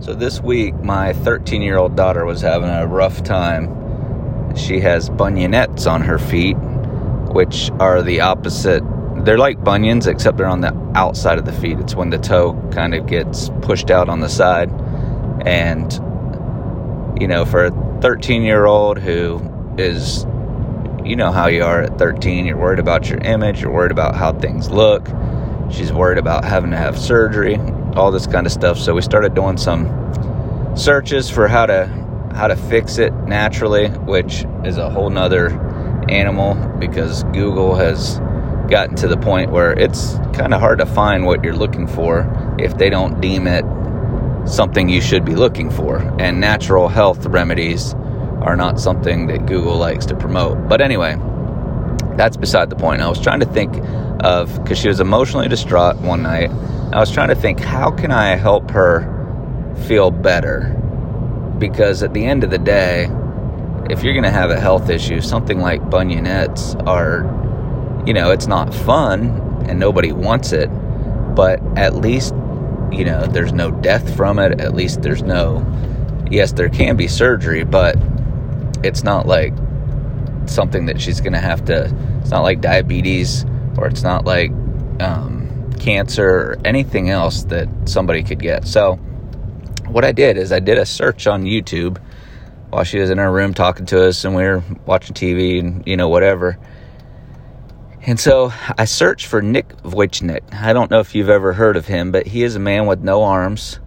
So this week, my 13 year old daughter was having a rough time. She has bunionettes on her feet, which are the opposite. They're like bunions, except they're on the outside of the feet. It's when the toe kind of gets pushed out on the side. And, you know, for a 13 year old who is, you know how you are at 13, you're worried about your image, you're worried about how things look. She's worried about having to have surgery, all this kind of stuff. So we started doing some searches for how to how to fix it naturally, which is a whole nother animal because Google has gotten to the point where it's kind of hard to find what you're looking for if they don't deem it something you should be looking for. And natural health remedies are not something that Google likes to promote. But anyway, that's beside the point. I was trying to think of because she was emotionally distraught one night. I was trying to think how can I help her feel better? Because at the end of the day, if you're going to have a health issue, something like bunionettes are, you know, it's not fun and nobody wants it, but at least, you know, there's no death from it. At least there's no, yes, there can be surgery, but it's not like something that she's going to have to, it's not like diabetes or it's not like um, cancer or anything else that somebody could get. So, what I did is I did a search on YouTube while she was in her room talking to us and we were watching TV and, you know, whatever. And so I searched for Nick Vujicic. I don't know if you've ever heard of him, but he is a man with no arms.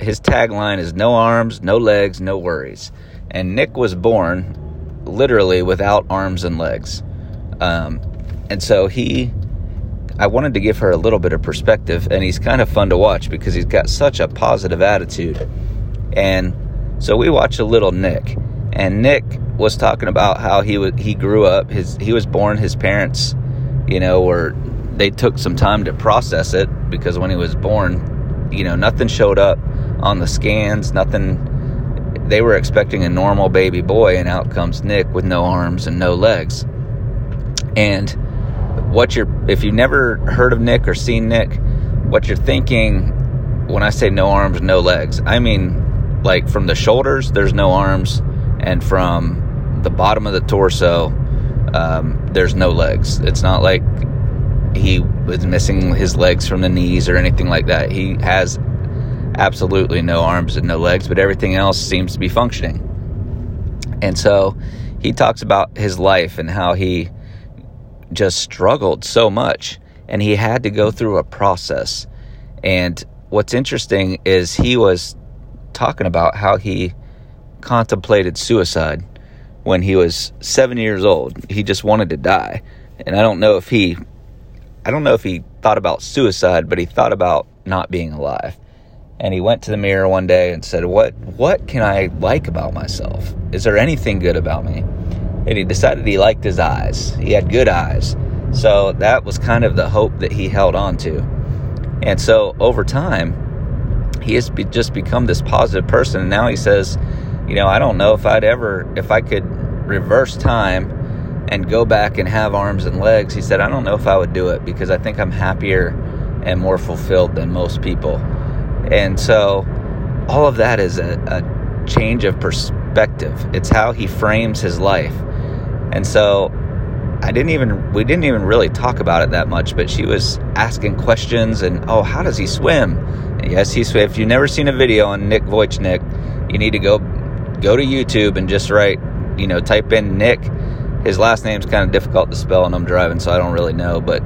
His tagline is no arms, no legs, no worries. And Nick was born literally without arms and legs. Um, and so he, I wanted to give her a little bit of perspective, and he's kind of fun to watch because he's got such a positive attitude. And so we watched a little Nick, and Nick was talking about how he was he grew up. His he was born. His parents, you know, were they took some time to process it because when he was born, you know, nothing showed up on the scans. Nothing. They were expecting a normal baby boy, and out comes Nick with no arms and no legs. And what you're if you've never heard of Nick or seen Nick, what you're thinking when I say no arms, no legs, I mean like from the shoulders, there's no arms, and from the bottom of the torso, um, there's no legs. It's not like he was missing his legs from the knees or anything like that. He has absolutely no arms and no legs, but everything else seems to be functioning. And so he talks about his life and how he just struggled so much and he had to go through a process. And what's interesting is he was talking about how he contemplated suicide when he was 7 years old. He just wanted to die. And I don't know if he I don't know if he thought about suicide, but he thought about not being alive. And he went to the mirror one day and said, "What what can I like about myself? Is there anything good about me?" And he decided he liked his eyes. He had good eyes. So that was kind of the hope that he held on to. And so over time, he has be, just become this positive person. And now he says, you know, I don't know if I'd ever, if I could reverse time and go back and have arms and legs. He said, I don't know if I would do it because I think I'm happier and more fulfilled than most people. And so all of that is a, a change of perspective. It's how he frames his life. And so I didn't even we didn't even really talk about it that much, but she was asking questions and oh, how does he swim? And yes, he swim. If you've never seen a video on Nick Vujicic, you need to go go to YouTube and just write, you know, type in Nick. His last name's kind of difficult to spell and I'm driving, so I don't really know, but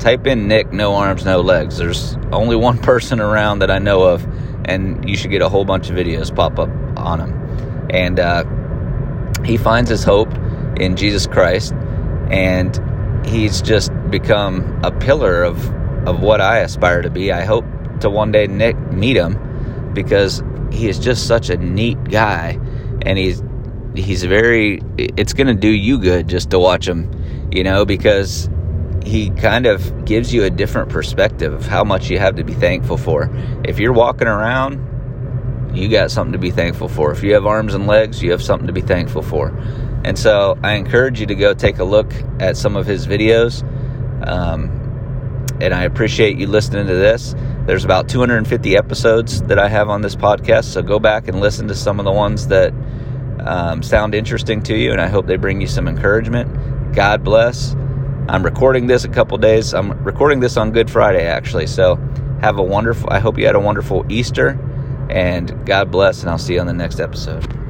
type in Nick no arms, no legs. There's only one person around that I know of and you should get a whole bunch of videos pop up on him. And uh, he finds his hope in Jesus Christ, and he's just become a pillar of of what I aspire to be. I hope to one day Nick meet him because he is just such a neat guy, and he's he's very. It's to do you good just to watch him, you know, because he kind of gives you a different perspective of how much you have to be thankful for. If you're walking around you got something to be thankful for. If you have arms and legs, you have something to be thankful for. And so I encourage you to go take a look at some of his videos. Um, and I appreciate you listening to this. There's about 250 episodes that I have on this podcast, so go back and listen to some of the ones that um, sound interesting to you, and I hope they bring you some encouragement. God bless. I'm recording this a couple days. I'm recording this on Good Friday, actually. So have a wonderful, I hope you had a wonderful Easter, and God bless, and I'll see you on the next episode.